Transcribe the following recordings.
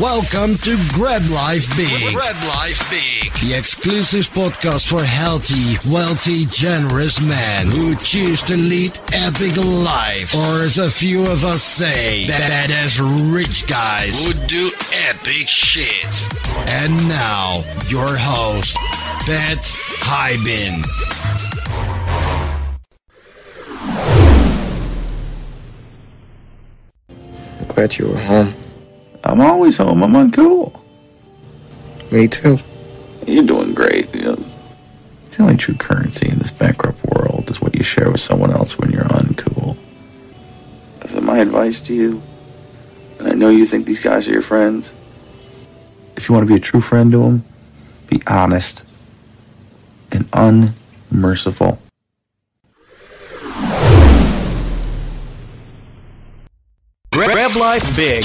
Welcome to Grab Life Big. Grab Life Big. The exclusive podcast for healthy, wealthy, generous men who choose to lead epic life. Or as a few of us say, that as rich guys who do epic shit. And now, your host, Pat Hiban. Glad you were home. I'm always home. I'm uncool. Me too. You're doing great. You know, the only true currency in this bankrupt world is what you share with someone else when you're uncool. So my advice to you, and I know you think these guys are your friends, if you want to be a true friend to them, be honest and unmerciful. Grab Life Big.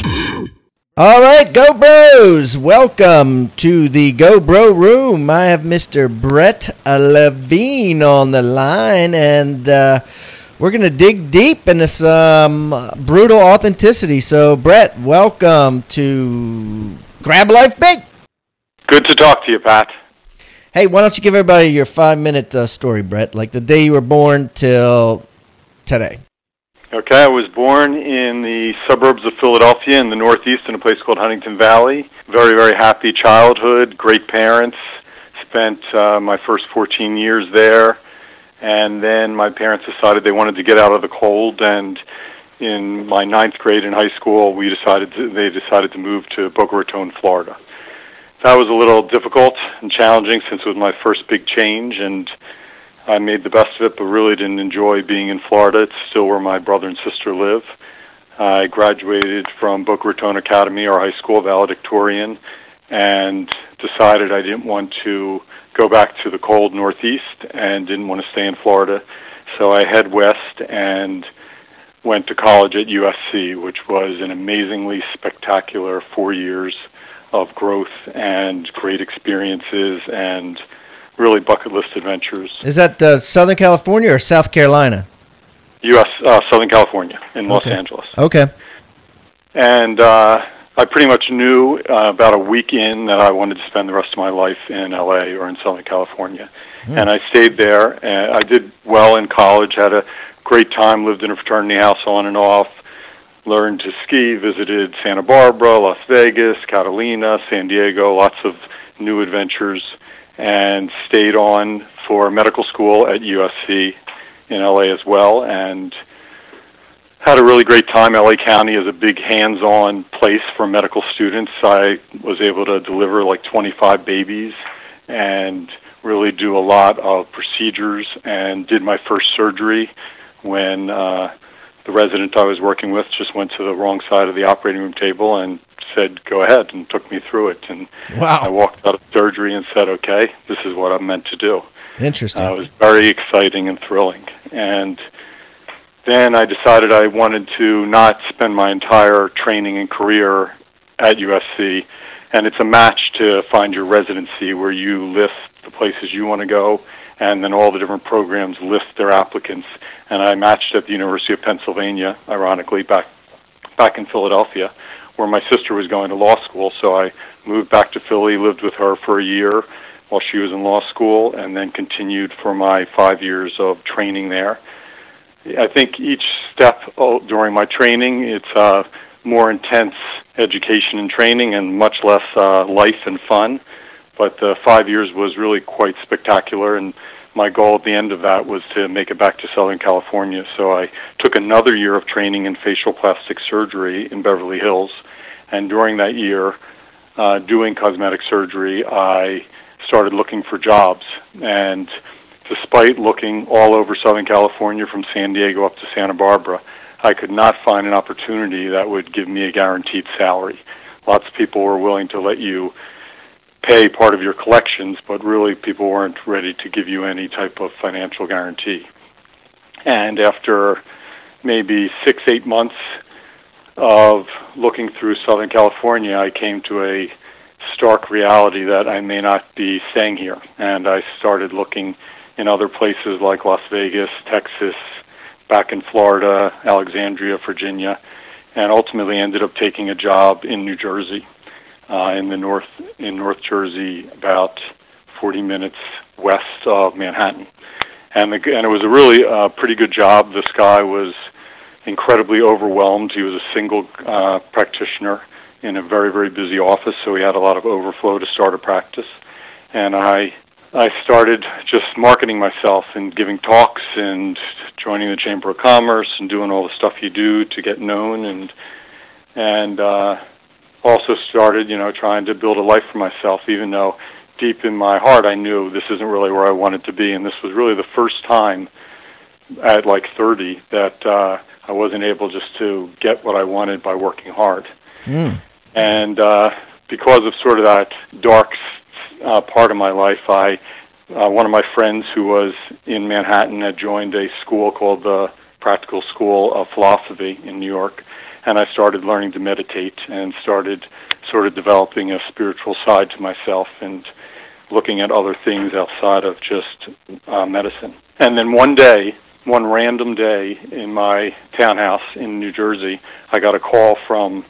All right, Go Bros, welcome to the Go Bro Room. I have Mr. Brett Levine on the line, and uh, we're going to dig deep into some brutal authenticity. So, Brett, welcome to Grab Life Big. Good to talk to you, Pat. Hey, why don't you give everybody your five minute uh, story, Brett? Like the day you were born till today. Okay, I was born in the suburbs of Philadelphia in the Northeast in a place called Huntingdon Valley. Very, very happy childhood, great parents. Spent uh, my first 14 years there. And then my parents decided they wanted to get out of the cold. And in my ninth grade in high school, we decided to, they decided to move to Boca Raton, Florida. That was a little difficult and challenging since it was my first big change. And I made the best of it, but really didn't enjoy being in Florida. It's still where my brother and sister live. I graduated from Boca Raton Academy, our high school, valedictorian, and decided I didn't want to go back to the cold Northeast and didn't want to stay in Florida. So I head west and went to college at USC, which was an amazingly spectacular four years of growth and great experiences and really bucket list adventures. Is that uh, Southern California or South Carolina? U.S. Uh, Southern California in Los Okay. Angeles, Okay. and uh, I pretty much knew uh, about a week in that I wanted to spend the rest of my life in L.A. or in Southern California, and I stayed there. And I did well in college, had a great time, lived in a fraternity house on and off. Learned to ski, visited Santa Barbara, Las Vegas, Catalina, San Diego, lots of new adventures and stayed on for medical school at USC in LA as well and had a really great time. LA County is a big hands-on place for medical students. I was able to deliver like 25 babies and really do a lot of procedures and did my first surgery when uh the resident I was working with just went to the wrong side of the operating room table and said, "Go ahead," and took me through it. And wow. I walked out of surgery and said, "Okay, this is what I'm meant to do." Interesting. Uh, it was very exciting and thrilling. And then I decided I wanted to not spend my entire training and career at USC. And it's a match to find your residency where you list the places you want to go, and then all the different programs list their applicants. And I matched at the University of Pennsylvania, ironically, back back in Philadelphia, where my sister was going to law school. So I moved back to Philly, lived with her for a year while she was in law school, and then continued for my five years of training there. I think each step during my training, it's uh, more intense education and training and much less uh, life and fun. But the five years was really quite spectacular, and my goal at the end of that was to make it back to Southern California. So I took another year of training in facial plastic surgery in Beverly Hills, and during that year, uh, doing cosmetic surgery, I started looking for jobs. And despite looking all over Southern California from San Diego up to Santa Barbara, I could not find an opportunity that would give me a guaranteed salary. Lots of people were willing to let you pay part of your collections, but really people weren't ready to give you any type of financial guarantee. And after maybe six, eight months of looking through Southern California, I came to a stark reality that I may not be staying here. And I started looking in other places like Las Vegas, Texas, back in Florida, Alexandria, Virginia, and ultimately ended up taking a job in New Jersey. Uh, in the north in North Jersey, about 40 minutes west of Manhattan, and the, and it was a really uh, pretty good job. This guy was incredibly overwhelmed. He was a single uh, practitioner in a very very busy office, so he had a lot of overflow to start a practice, and I. I started just marketing myself and giving talks and joining the Chamber of Commerce and doing all the stuff you do to get known and and uh, also started, you know, trying to build a life for myself, even though deep in my heart I knew this isn't really where I wanted to be, and this was really the first time at like 30 that uh, I wasn't able just to get what I wanted by working hard. Mm. And uh, because of sort of that dark uh, part of my life, I uh, one of my friends who was in Manhattan had joined a school called the Practical School of Philosophy in New York, and I started learning to meditate and started sort of developing a spiritual side to myself and looking at other things outside of just uh, medicine. And then one day, one random day in my townhouse in New Jersey, I got a call from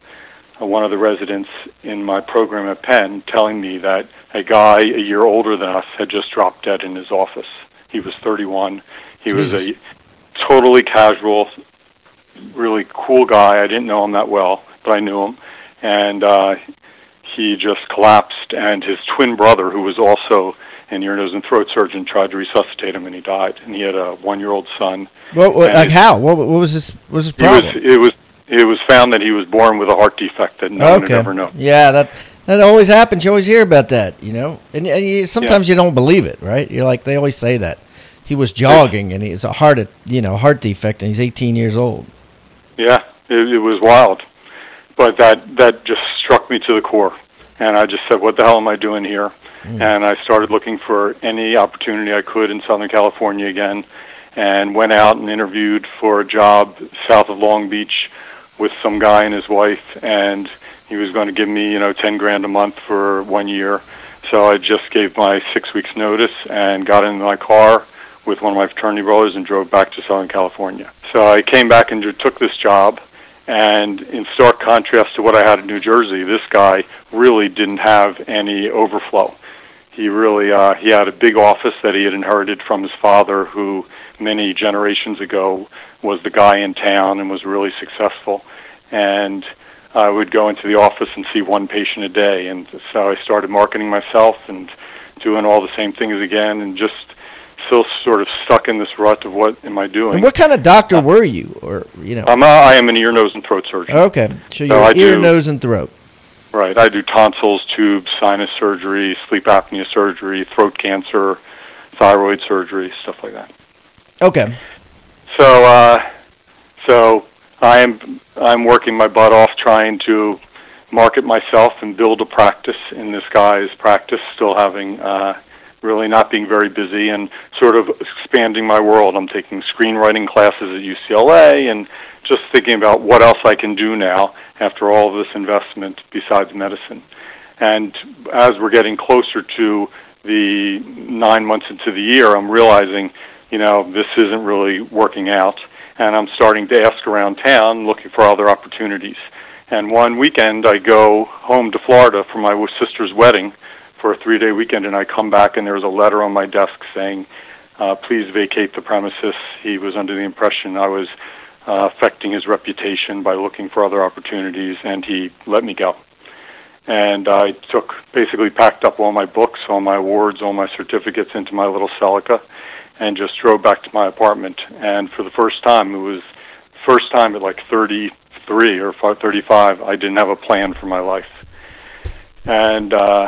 uh, one of the residents in my program at Penn telling me that a guy a year older than us had just dropped dead in his office. He was 31. He Jesus. was a totally casual, really cool guy. I didn't know him that well, but I knew him. And uh, he just collapsed, and his twin brother, who was also an ear, nose, and throat surgeon, tried to resuscitate him, and he died. And he had a one-year-old son. What, what, like it- how? What, what was this? What was his He was. problem? It was. It was found that he was born with a heart defect that no one had ever known. Yeah, that that always happens. You always hear about that, you know. And, and you, sometimes you don't believe it, right? You're like they always say that he was jogging and he it's a heart, you know, heart defect, and he's 18 years old. Yeah, it, it was wild, but that that just struck me to the core, and I just said, "What the hell am I doing here?" Hmm. And I started looking for any opportunity I could in Southern California again, and went out and interviewed for a job south of Long Beach with some guy and his wife, and he was going to give me, you know, ten grand a month for one year. So I just gave my six weeks notice and got in my car with one of my fraternity brothers and drove back to Southern California. So I came back and took this job, and in stark contrast to what I had in New Jersey, this guy really didn't have any overflow. He really uh, he had a big office that he had inherited from his father, who many generations ago was the guy in town and was really successful. And I would go into the office and see one patient a day, and so I started marketing myself and doing all the same things again, and just still sort of stuck in this rut of what am I doing? And what kind of doctor were you, or you know? I'm a, I am an ear, nose, and throat surgeon. okay, so you're I ear, do- nose, and throat. Right. I do tonsils, tubes, sinus surgery, sleep apnea surgery, throat cancer, thyroid surgery, stuff like that. Okay, So, uh, so I am I'm working my butt off trying to market myself and build a practice in this guy's practice. Still having uh, really not being very busy and sort of expanding my world. I'm taking screenwriting classes at UCLA and just thinking about what else I can do now after all of this investment besides medicine. And as we're getting closer to the nine months into the year, I'm realizing, you know, this isn't really working out. And I'm starting to ask around town, looking for other opportunities. And one weekend, I go home to Florida for my sister's wedding for a three day weekend, and I come back, and there's a letter on my desk saying, uh, please vacate the premises. He was under the impression I was uh, affecting his reputation by looking for other opportunities, and he let me go. And I took basically packed up all my books, all my awards, all my certificates into my little Celica, and just drove back to my apartment. And for the first time, it was first time at like 33 or 35, I didn't have a plan for my life, and uh,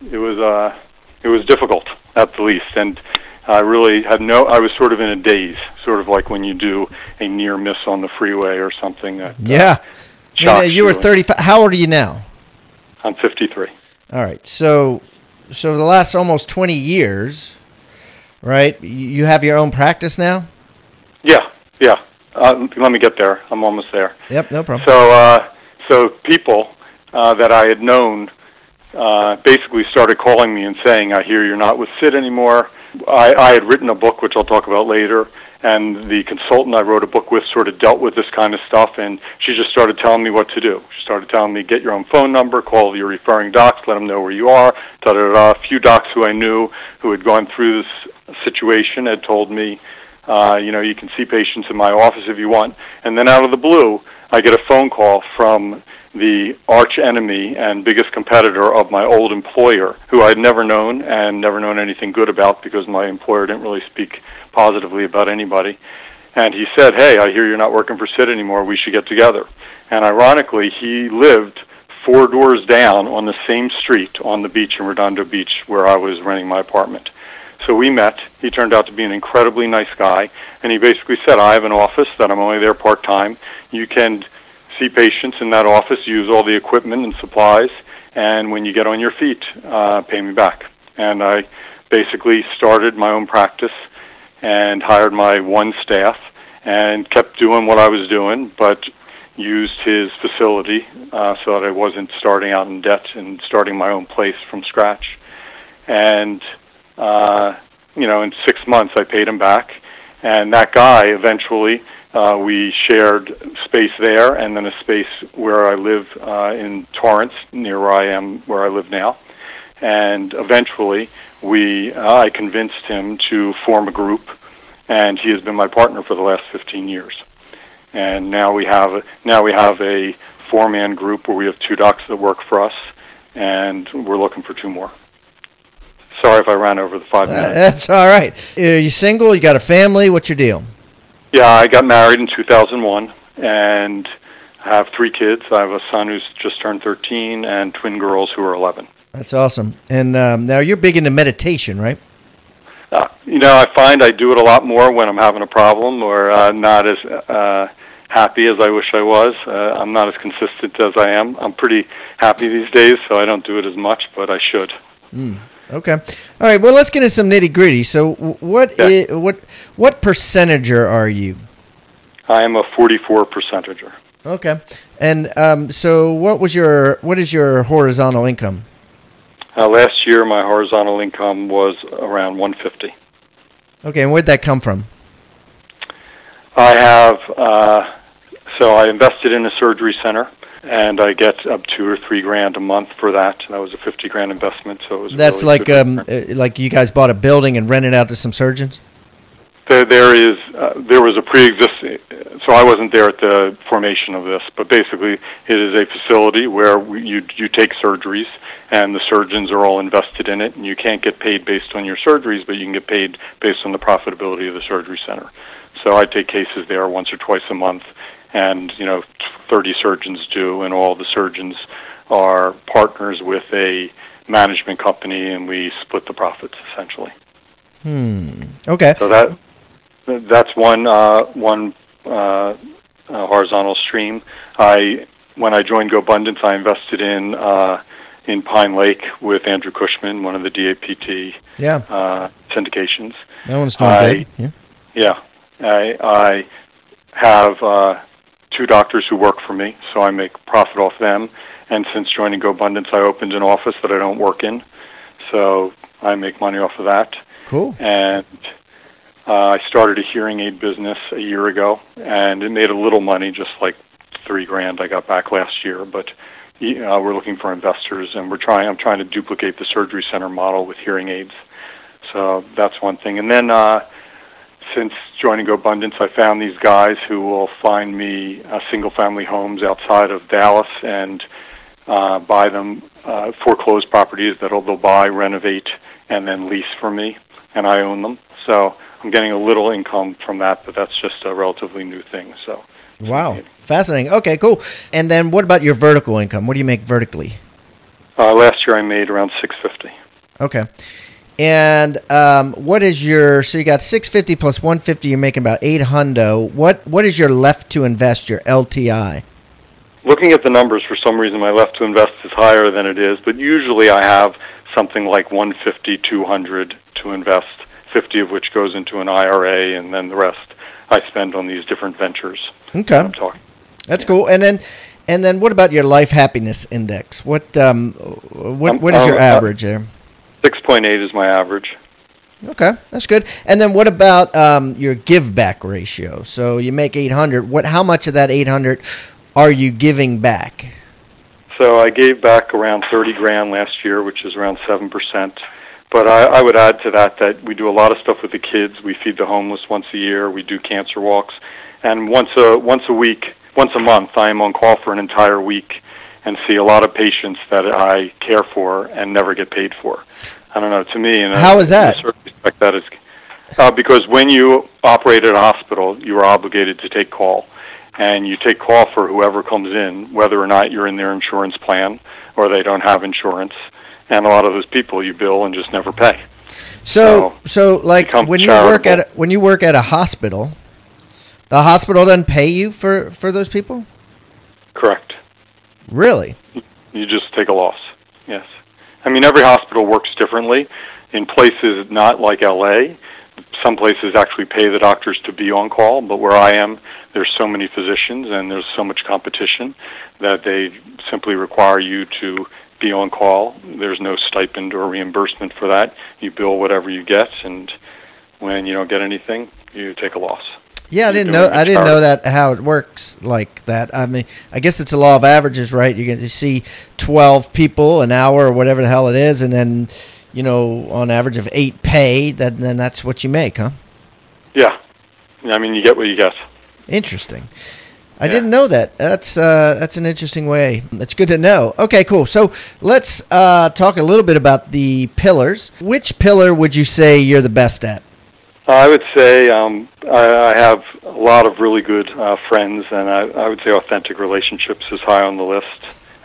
it was uh, it was difficult at the least, and I really had no. I was sort of in a daze, sort of like when you do a near miss on the freeway or something. That, uh, yeah. Uh, shocks you were and- 35. How old are you now? I'm 53. All right, so so the last almost 20 years, right? You you have your own practice now. Yeah, yeah. Uh, let me get there. I'm almost there. Yep, no problem. So, uh, so people uh, that I had known uh, basically started calling me and saying, "I hear you're not with Sid anymore." I, I had written a book, which I'll talk about later, and the consultant I wrote a book with sort of dealt with this kind of stuff, and she just started telling me what to do. She started telling me, get your own phone number, call your referring docs, let them know where you are. Da da da. A few docs who I knew who had gone through this situation had told me, uh, you know, you can see patients in my office if you want. And then out of the blue, I get a phone call from the arch enemy and biggest competitor of my old employer, who I'd never known and never known anything good about because my employer didn't really speak positively about anybody. And he said, Hey, I hear you're not working for Sid anymore. We should get together. And ironically, he lived four doors down on the same street on the beach in Redondo Beach where I was renting my apartment. So we met. He turned out to be an incredibly nice guy. And he basically said, I have an office that I'm only there part time. You can see patients in that office, use all the equipment and supplies, and when you get on your feet, uh, pay me back. And I basically started my own practice and hired my one staff and kept doing what I was doing, but used his facility uh, so that I wasn't starting out in debt and starting my own place from scratch. And uh, you know, in six months, I paid him back, and that guy eventually uh, we shared space there, and then a space where I live uh, in Torrance, near where I am, where I live now. And eventually, we uh, I convinced him to form a group, and he has been my partner for the last 15 years. And now we have a, now we have a four-man group where we have two docs that work for us, and we're looking for two more. Sorry if I ran over the five minutes. that's all right. Are you single? You got a family? What's your deal? Yeah, I got married in 2001 and I have three kids. I have a son who's just turned 13 and twin girls who are 11. That's awesome. And um, now you're big into meditation, right? Uh, you know, I find I do it a lot more when I'm having a problem or uh, not as uh, happy as I wish I was. Uh, I'm not as consistent as I am. I'm pretty happy these days, so I don't do it as much, but I should. Mm. Okay. All right. Well, let's get into some nitty gritty. So, what Yeah. i- what what percentager are you? I am a 44 percentager. Okay. And um, so, what was your what is your horizontal income? Uh, last year, my horizontal income was around 150. Okay. And where'd that come from? I have, uh, so I invested in a surgery center, and I get up two or three grand a month for that. That was a 50 grand investment, so it was. That's really like um uh, like you guys bought a building and rented out to some surgeons. There, there is, uh, there was a pre-existing. So I wasn't there at the formation of this, but basically, it is a facility where we, you you take surgeries, and the surgeons are all invested in it, and you can't get paid based on your surgeries, but you can get paid based on the profitability of the surgery center. So I take cases there once or twice a month, and you know, 30 surgeons do, and all the surgeons are partners with a management company, and we split the profits essentially. Hmm. Okay. So that that's one uh, one uh, uh, horizontal stream. I when I joined GoBundance, I invested in uh, in Pine Lake with Andrew Cushman, one of the DAPT Yeah. uh, syndications. That one's doing I- good. Yeah. Yeah, I I have uh, two doctors who work for me, so I make profit off them. And since joining GoBundance, I opened an office that I don't work in, so I make money off of that Cool. and uh, I started a hearing aid business a year ago, and it made a little money, just like three grand I got back last year. But know, we're looking for investors, and we're trying. I'm trying to duplicate the surgery center model with hearing aids. So that's one thing. And then uh, since joining GoBundance, I found these guys who will find me uh, single-family homes outside of Dallas and uh, buy them uh, foreclosed properties that they'll buy, renovate, and then lease for me, and I own them. So I'm getting a little income from that, but that's just a relatively new thing. So Wow. Fascinating. Okay. Cool. And then what about your vertical income? What do you make vertically? uh, last year I made around 650. Okay. And um, what is your so you got six fifty plus one fifty? You're making about eight hundo. What what is your left to invest? Your LTI. Looking at the numbers, for some reason my left to invest is higher than it is, but usually I have something like 150, 200 to invest, 50 of which goes into an IRA, and then the rest I spend on these different ventures. Okay, I'm talking. that's cool. And then and then what about your life happiness index? What um what Um, what is your uh, uh, average there? 6.8 is my average. Okay, that's good. And then what about um, your give back ratio? So you make 800. What? How much of that 800 are you giving back? So I gave back around 30 grand last year, which is around 7%. But I, I would add to that that we do a lot of stuff with the kids. We feed the homeless once a year. We do cancer walks. And once a, once a week, once a month, I am on call for an entire week and see a lot of patients that I care for and never get paid for. I don't know. To me, in a, How is that? In a certain respect, that is uh, because when you operate at a hospital, you are obligated to take call, and you take call for whoever comes in, whether or not you're in their insurance plan or they don't have insurance. And a lot of those people you bill and just never pay. So, So, so like when you work at a, when you work at a hospital, the hospital doesn't pay you for for those people. Correct. Really? You just take a loss. Yes. I mean, every hospital works differently. In places not like LA, some places actually pay the doctors to be on call, but where I am, there's so many physicians and there's so much competition that they simply require you to be on call. There's no stipend or reimbursement for that. You bill whatever you get, and when you don't get anything, you take a loss. Yeah, I didn't know. I didn't know that how it works like that. I mean, I guess it's a law of averages, right? You get to see twelve people an hour or whatever the hell it is, and then you know, on average of eight pay. That then that's what you make, huh? Yeah. I mean, you get what you get. Interesting. I Yeah. didn't know that. That's uh, that's an interesting way. It's good to know. Okay, cool. So let's uh, talk a little bit about the pillars. Which pillar would you say you're the best at? I would say um, I, I have a lot of really good uh, friends, and I, I would say authentic relationships is high on the list.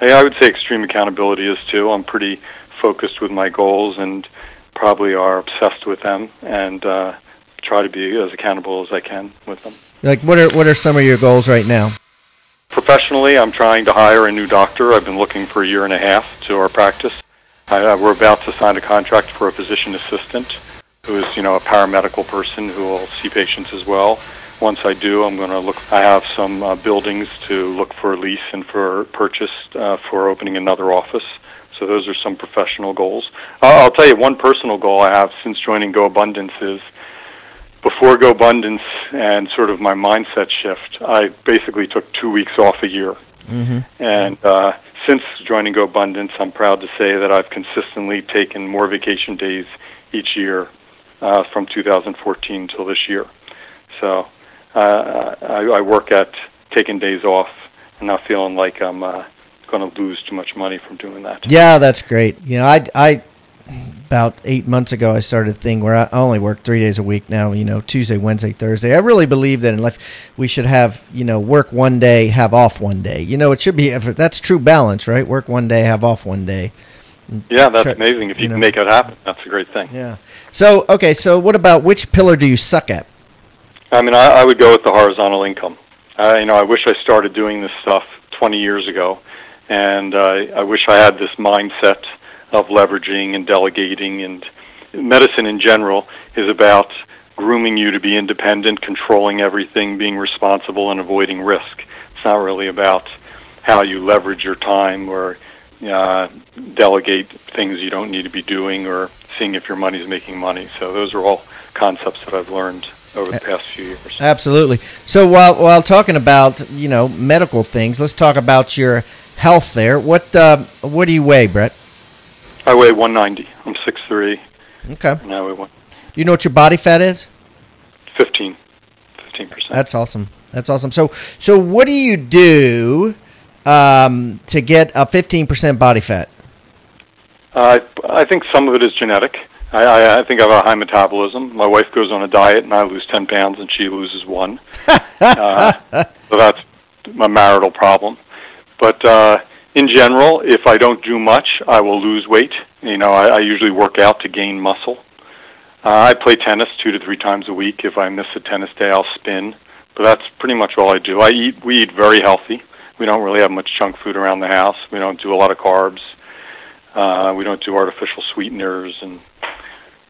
I, I would say extreme accountability is too. I'm pretty focused with my goals and probably are obsessed with them, and uh, try to be as accountable as I can with them. Like, what are what are some of your goals right now? Professionally, I'm trying to hire a new doctor. I've been looking for a year and a half to our practice. I, uh, we're about to sign a contract for a physician assistant who is, you know, a paramedical person who will see patients as well. Once I do, I'm going to look. I have some uh, buildings to look for lease and for purchase uh, for opening another office. So those are some professional goals. I'll, I'll tell you one personal goal I have since joining GoBundance is before GoBundance and sort of my mindset shift. I basically took two weeks off a year. Mm-hmm. And uh, since joining GoBundance, I'm proud to say that I've consistently taken more vacation days each year uh, from 2014 till this year. So uh, I, I work at taking days off and not feeling like I'm uh, going to lose too much money from doing that. Yeah, that's great. You know, I, I about eight months ago I started a thing where I only work three days a week now. You know, Tuesday, Wednesday, Thursday. I really believe that in life we should have you know work one day, have off one day. You know, it should be that's true balance, right? Work one day, have off one day. Yeah, that's Try- amazing. If you, you can make it happen, that's a great thing. Yeah. So okay, so what about which pillar do you suck at? I mean, I, I would go with the horizontal income. I, you know, I wish I started doing this stuff 20 years ago, and uh, I wish I had this mindset of leveraging and delegating. And medicine in general is about grooming you to be independent, controlling everything, being responsible, and avoiding risk. It's not really about how you leverage your time or uh, delegate things you don't need to be doing or seeing if your money's making money. So those are all concepts that I've learned over the past few years. Absolutely. So while while talking about you know medical things, let's talk about your health. There, what uh, what do you weigh, Brett? I weigh 190. I'm 6'3", Okay. and I weigh one, Do you know what your body fat is? 15, 15%. That's awesome. That's awesome. So so what do you do um, to get a fifteen percent body fat? Uh, I think some of it is genetic. I, I, I think I have a high metabolism. My wife goes on a diet, and I lose 10 pounds, and she loses one. uh, so that's my marital problem. But uh, in general, if I don't do much, I will lose weight. You know, I, I usually work out to gain muscle. Uh, I play tennis two to three times a week. If I miss a tennis day, I'll spin. But that's pretty much all I do. I eat. We eat very healthy. We don't really have much junk food around the house. We don't do a lot of carbs. Uh, we don't do artificial sweeteners, and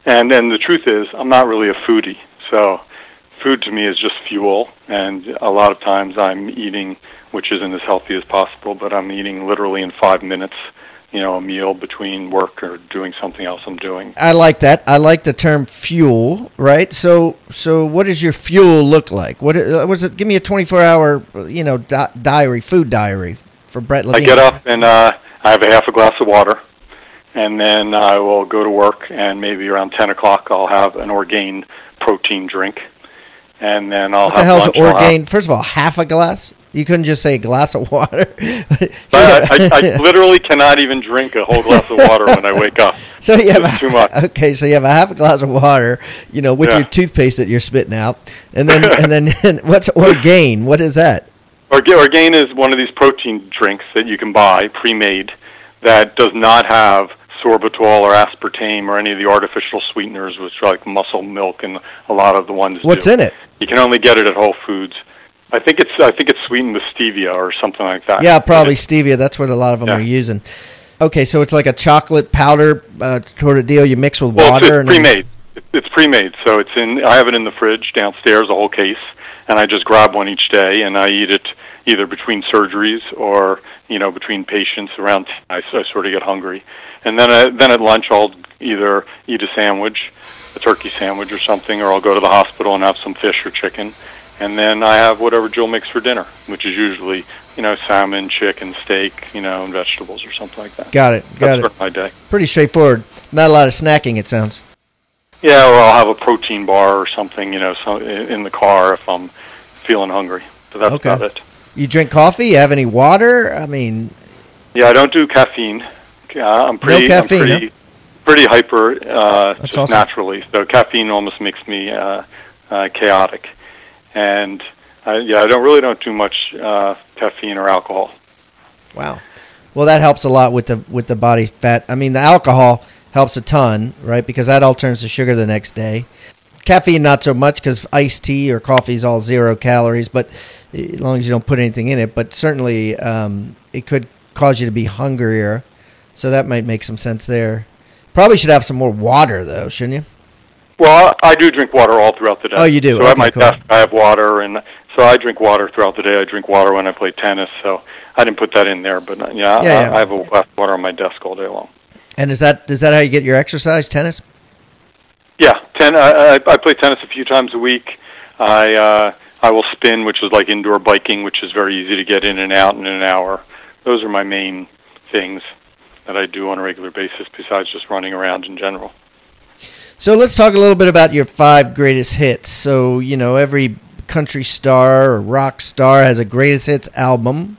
and then the truth is, I'm not really a foodie. So, food to me is just fuel, and a lot of times I'm eating, which isn't as healthy as possible, but I'm eating literally in five minutes you know, a meal between work or doing something else I'm doing. I like that. I like the term fuel, right? So, so what does your fuel look like? What uh, was it? Give me a 24 hour, you know, di- diary, food diary for Brett Levine. I get up and uh, I have a half a glass of water, and then I will go to work, and maybe around 10 o'clock I'll have an Orgain protein drink, and then I'll What the have hell's lunch. I'll have- Orgain? First of all, half a glass. You couldn't just say a glass of water. I, I, I literally cannot even drink a whole glass of water when I wake up. So you have a, too much. Okay, so you have a half a glass of water, you know, with Yeah. your toothpaste that you're spitting out, and then and then what's Orgain? What is that? Orgain is one of these protein drinks that you can buy pre-made that does not have sorbitol or aspartame or any of the artificial sweeteners, which are like muscle milk and a lot of the ones. What's do. in it? You can only get it at Whole Foods. I think it's I think it's sweetened with stevia or something like that. Yeah, probably stevia. That's what a lot of them Yeah. are using. Okay, so it's like a chocolate powder uh, sort of deal. You mix with Well, water. it's, and it's then- pre-made. It- It's pre-made, so it's in. I have it in the fridge downstairs, a whole case, and I just grab one each day, and I eat it either between surgeries or you know between patients. Around I, I sort of get hungry, and then I, then at lunch I'll either eat a sandwich, a turkey sandwich or something, or I'll go to the hospital and have some fish or chicken, and then I have whatever Jill makes for dinner, which is usually you know salmon, chicken, steak, you know, and vegetables or something like that. Got it. Got That's it. my day. Pretty straightforward. Not a lot of snacking. It sounds. Yeah, or I'll have a protein bar or something, you know, so in the car if I'm feeling hungry. But that's Okay. about it. You drink coffee? You have any water? I mean, Yeah, I don't do caffeine. Uh, I'm pretty, caffeine, I'm pretty, pretty hyper uh, That's just awesome. naturally. So caffeine almost makes me uh, uh, chaotic, and I, yeah, I don't really don't do much uh, caffeine or alcohol. wow. Well, that helps a lot with the with the body fat. I mean, the alcohol helps a ton, right? Because that all turns to sugar the next day. Caffeine, not so much, because iced tea or coffee is all zero calories. But as long as you don't put anything in it, but certainly um, it could cause you to be hungrier. So that might make some sense there. Probably should have some more water, though, shouldn't you? Well, I, I do drink water all throughout the day. Oh, you do? So at Okay, my cool. desk, I have water, and so I drink water throughout the day. I drink water when I play tennis, so I didn't put that in there, but uh, yeah, Yeah, I, yeah. I have a glass of water on my desk all day long. And is that is that how you get your exercise? Tennis? Yeah, ten. I, I, I play tennis a few times a week. I uh, I will spin, which is like indoor biking, which is very easy to get in and out in an hour. Those are my main things that I do on a regular basis, besides just running around in general. So let's talk a little bit about your five greatest hits. So you know every country star or rock star has a greatest hits album,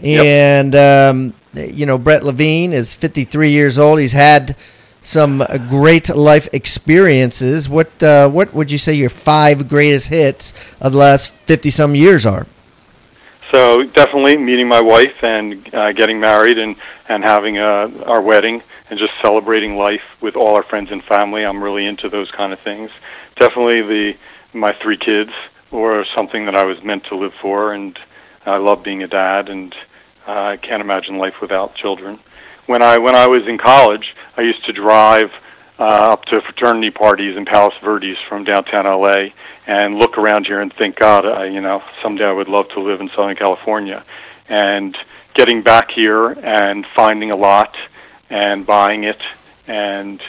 Yep. and um, you know Brett Levine is 53 years old. He's had some uh, great life experiences. What uh, what would you say your five greatest hits of the last 50 some years are? So definitely meeting my wife and uh, getting married and and having uh, our wedding and just celebrating life with all our friends and family. I'm really into those kind of things. Definitely the my three kids were something that I was meant to live for, and I love being a dad, and uh, I can't imagine life without children. When I when I was in college, I used to drive uh, up to fraternity parties in Palos Verdes from downtown LA and look around here and think, God, I, you know, someday I would love to live in Southern California. And getting back here and finding a lot and buying it and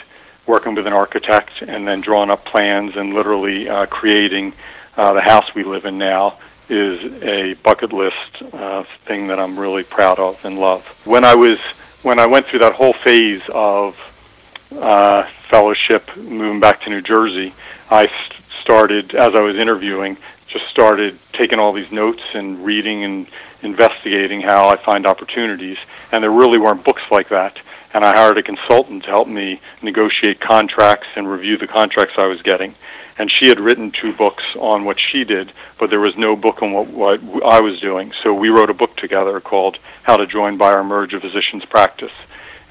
working with an architect and then drawing up plans and literally uh, creating uh, the house we live in now is a bucket list uh, thing that I'm really proud of and love. When I was when I went through that whole phase of uh, fellowship, moving back to New Jersey, I st- started as I was interviewing, just started taking all these notes and reading and investigating how I find opportunities. And there really weren't books like that. And I hired a consultant to help me negotiate contracts and review the contracts I was getting. And she had written two books on what she did, but there was no book on what, what I was doing. So we wrote a book together called How to Join, Buy, or Merge a Physician's Practice.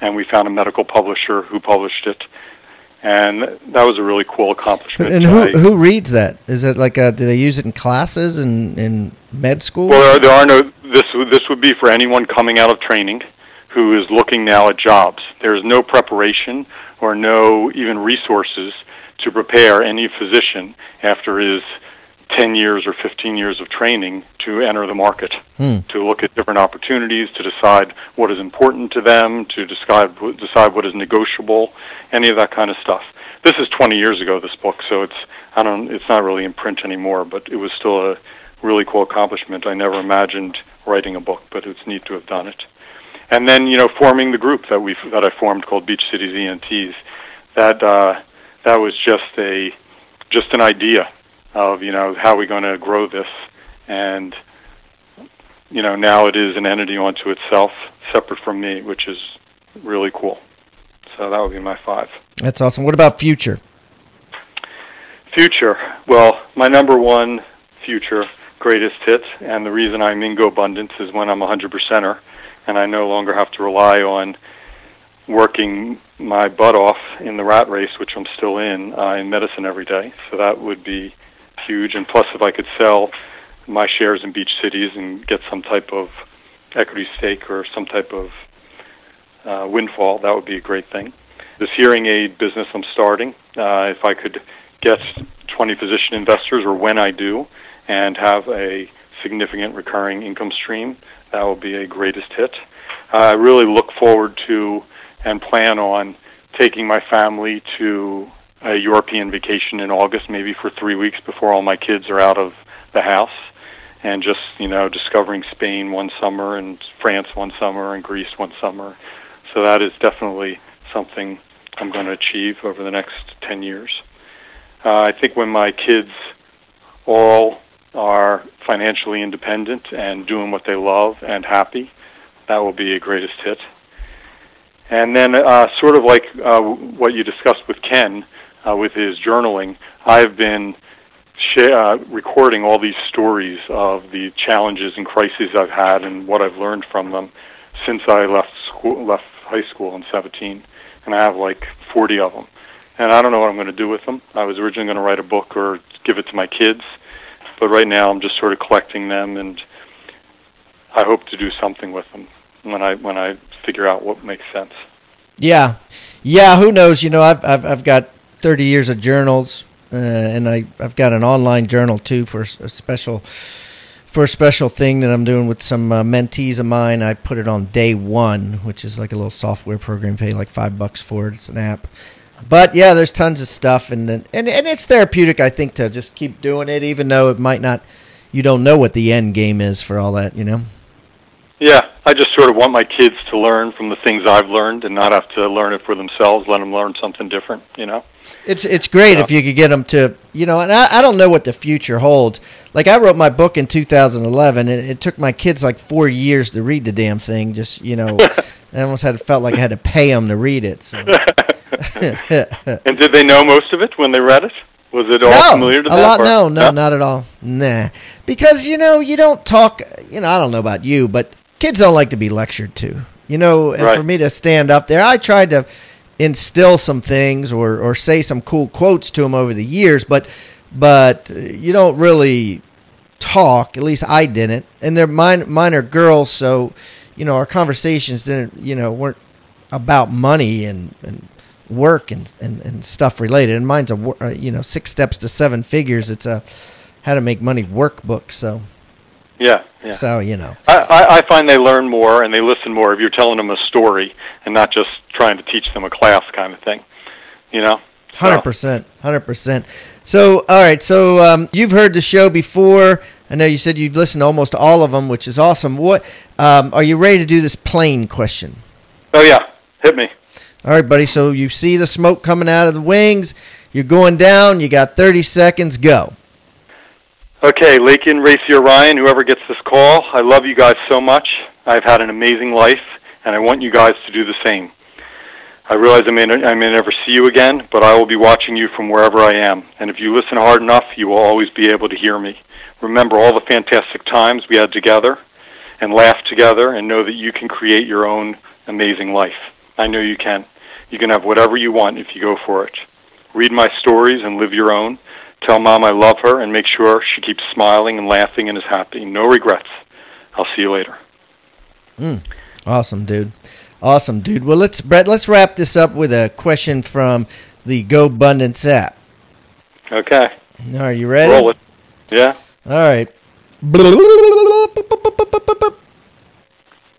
And we found a medical publisher who published it. And that was a really cool accomplishment. And who I- who reads that? Is it like a, do they use it in classes in in med school? Well, there, are no. This this would be for anyone coming out of training who is looking now at jobs. There is no preparation or no even resources to prepare any physician after his 10 years or 15 years of training to enter the market, Hmm. to look at different opportunities, to decide what is important to them, to decide decide what is negotiable, any of that kind of stuff. This is 20 years ago. This book, so it's I don't it's not really in print anymore, but it was still a really cool accomplishment. I never imagined writing a book, but it's neat to have done it. And then you know forming the group that we that I formed called Beach Cities ENTs. That uh, that was just a just an idea of you know how we're going to grow this and you know now it is an entity unto itself separate from me which is really cool so that would be my five That's awesome. What about future? future well my number one future greatest hit and the reason i'm in GoBundance is when i'm a hundred percenter and i no longer have to rely on working my butt off in the rat race which i'm still in uh, in medicine every day so that would be huge. And plus, if I could sell my shares in Beach Cities and get some type of equity stake or some type of uh, windfall, that would be a great thing. This hearing aid business I'm starting, uh, if I could get 20 physician investors, or when I do, and have a significant recurring income stream, that will be a greatest hit. I really look forward to and plan on taking my family to a European vacation in August, maybe for three weeks before all my kids are out of the house, and just you know discovering Spain one summer and France one summer and Greece one summer. So that is definitely something I'm going to achieve over the next ten years. Uh, I think when my kids all are financially independent and doing what they love and happy, that will be a greatest hit. And then, uh, sort of like uh, what you discussed with Ken, uh, with his journaling, I've been sh- uh, recording all these stories of the challenges and crises I've had and what I've learned from them since I left school, left high school in 17, and I have like 40 of them. And I don't know what I'm going to do with them. I was originally going to write a book or give it to my kids, but right now I'm just sort of collecting them, and I hope to do something with them when I when I figure out what makes sense. Yeah, yeah. Who knows? You know, I've I've, I've got 30 years of journals, uh, and I I've got an online journal too for a special for a special thing that I'm doing with some uh, mentees of mine. I put it on day one, which is like a little software program. You pay like five bucks for it. It's an app. But yeah, there's tons of stuff, and and and it's therapeutic. I think to just keep doing it, even though it might not. You don't know what the end game is for all that, you know. Yeah, I just sort of want my kids to learn from the things I've learned and not have to learn it for themselves. Let them learn something different, you know. It's it's great if you could get them to you know, and I, I don't know what the future holds. Like I wrote my book in 2011, and it took my kids like four years to read the damn thing. Just you know, I almost had felt like I had to pay them to read it. So. and did they know most of it when they read it? Was it all no, familiar to them? a lot. or- No, no, not at all. Nah, because you know you don't talk. You know, I don't know about you, but kids don't like to be lectured to. You know, and Right. for me to stand up there, I tried to instill some things or or say some cool quotes to them over the years, but but you don't really talk. At least I didn't, and they're mine. Mine are girls, so you know our conversations didn't. You know, weren't about money and and work and, and, and stuff related. And mine's a uh, you know six steps to seven figures. It's a how to make money workbook. So Yeah, yeah. so you know I, I, I find they learn more and they listen more if you're telling them a story and not just trying to teach them a class kind of thing. You know. hundred percent, hundred percent. So all right, so um, you've heard the show before. I know you said you've listened to almost all of them, which is awesome. What um, are you ready to do this plane question? Oh yeah, hit me. All right, buddy. So you see the smoke coming out of the wings. You're going down. You got 30 seconds. Go. Okay, Lakin, Racy, Ryan, whoever gets this call, I love you guys so much. I've had an amazing life, and I want you guys to do the same. I realize I may, I may never see you again, but I will be watching you from wherever I am. And if you listen hard enough, you will always be able to hear me. Remember all the fantastic times we had together and laugh together and know that you can create your own amazing life. I know you can. You can have whatever you want if you go for it. Read my stories and live your own. Tell mom I love her and make sure she keeps smiling and laughing and is happy. No regrets. I'll see you later. Hmm. Awesome, dude. Awesome, dude. Well, let's Brett. Let's wrap this up with a question from the GoBundance app. Okay. Are you ready? Roll it. Yeah. All right.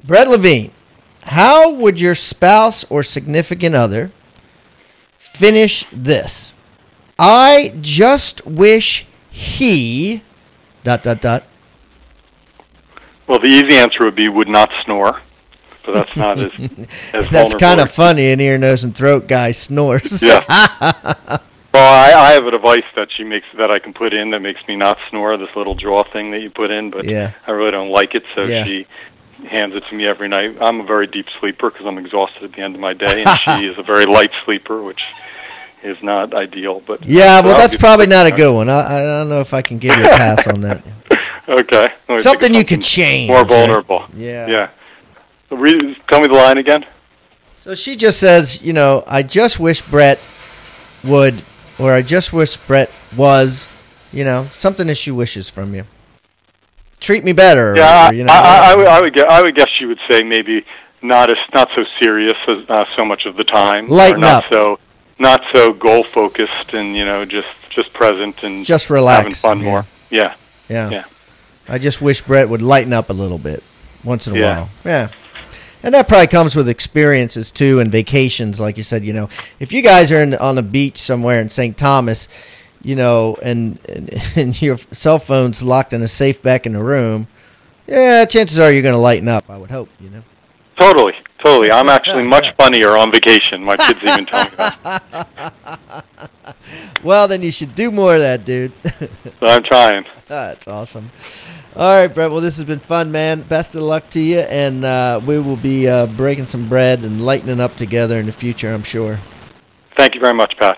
Brett Levine, how would your spouse or significant other finish this? I just wish he dot dot dot. Well, the easy answer would be would not snore, but that's not as as That's kind of funny. An ear, nose, and throat guy snores. Yeah. well, I, I have a device that she makes that I can put in that makes me not snore. This little jaw thing that you put in, but Yeah. I really don't like it, so Yeah. she hands it to me every night. I'm a very deep sleeper because I'm exhausted at the end of my day, and she is a very light sleeper, which is not ideal. But Yeah, well, that's probably not a good one. I, I don't know if I can give you a pass on that. Okay. Let me think of Something you could change. More right? vulnerable. Yeah. Yeah. Read, tell me the line again. So she just says, you know, I just wish Brett would, or I just wish Brett was, you know, something that she wishes from you. Treat me better. Yeah, or, you know, I, I, I, would, I would guess, I would guess she would say maybe not as not so serious as uh, so much of the time, Lighten not up. so not so goal focused, and you know just just present and Just relax, having fun yeah. more. Yeah, yeah. yeah. I just wish Brett would lighten up a little bit once in a Yeah. while. Yeah. And that probably comes with experiences too and vacations, like you said. You know, if you guys are in, on a beach somewhere in St. Thomas, you know, and, and and your cell phone's locked in a safe back in the room, yeah, chances are you're going to lighten up. I would hope. You know. Totally, totally. I'm actually much funnier on vacation. My kids even tell me that. Well, then you should do more of that, dude. I'm trying. That's awesome. All right, Brett. Well, this has been fun, man. Best of luck to you, and uh, we will be uh, breaking some bread and lightening up together in the future. I'm sure. Thank you very much, Pat.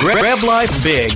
Grab life big.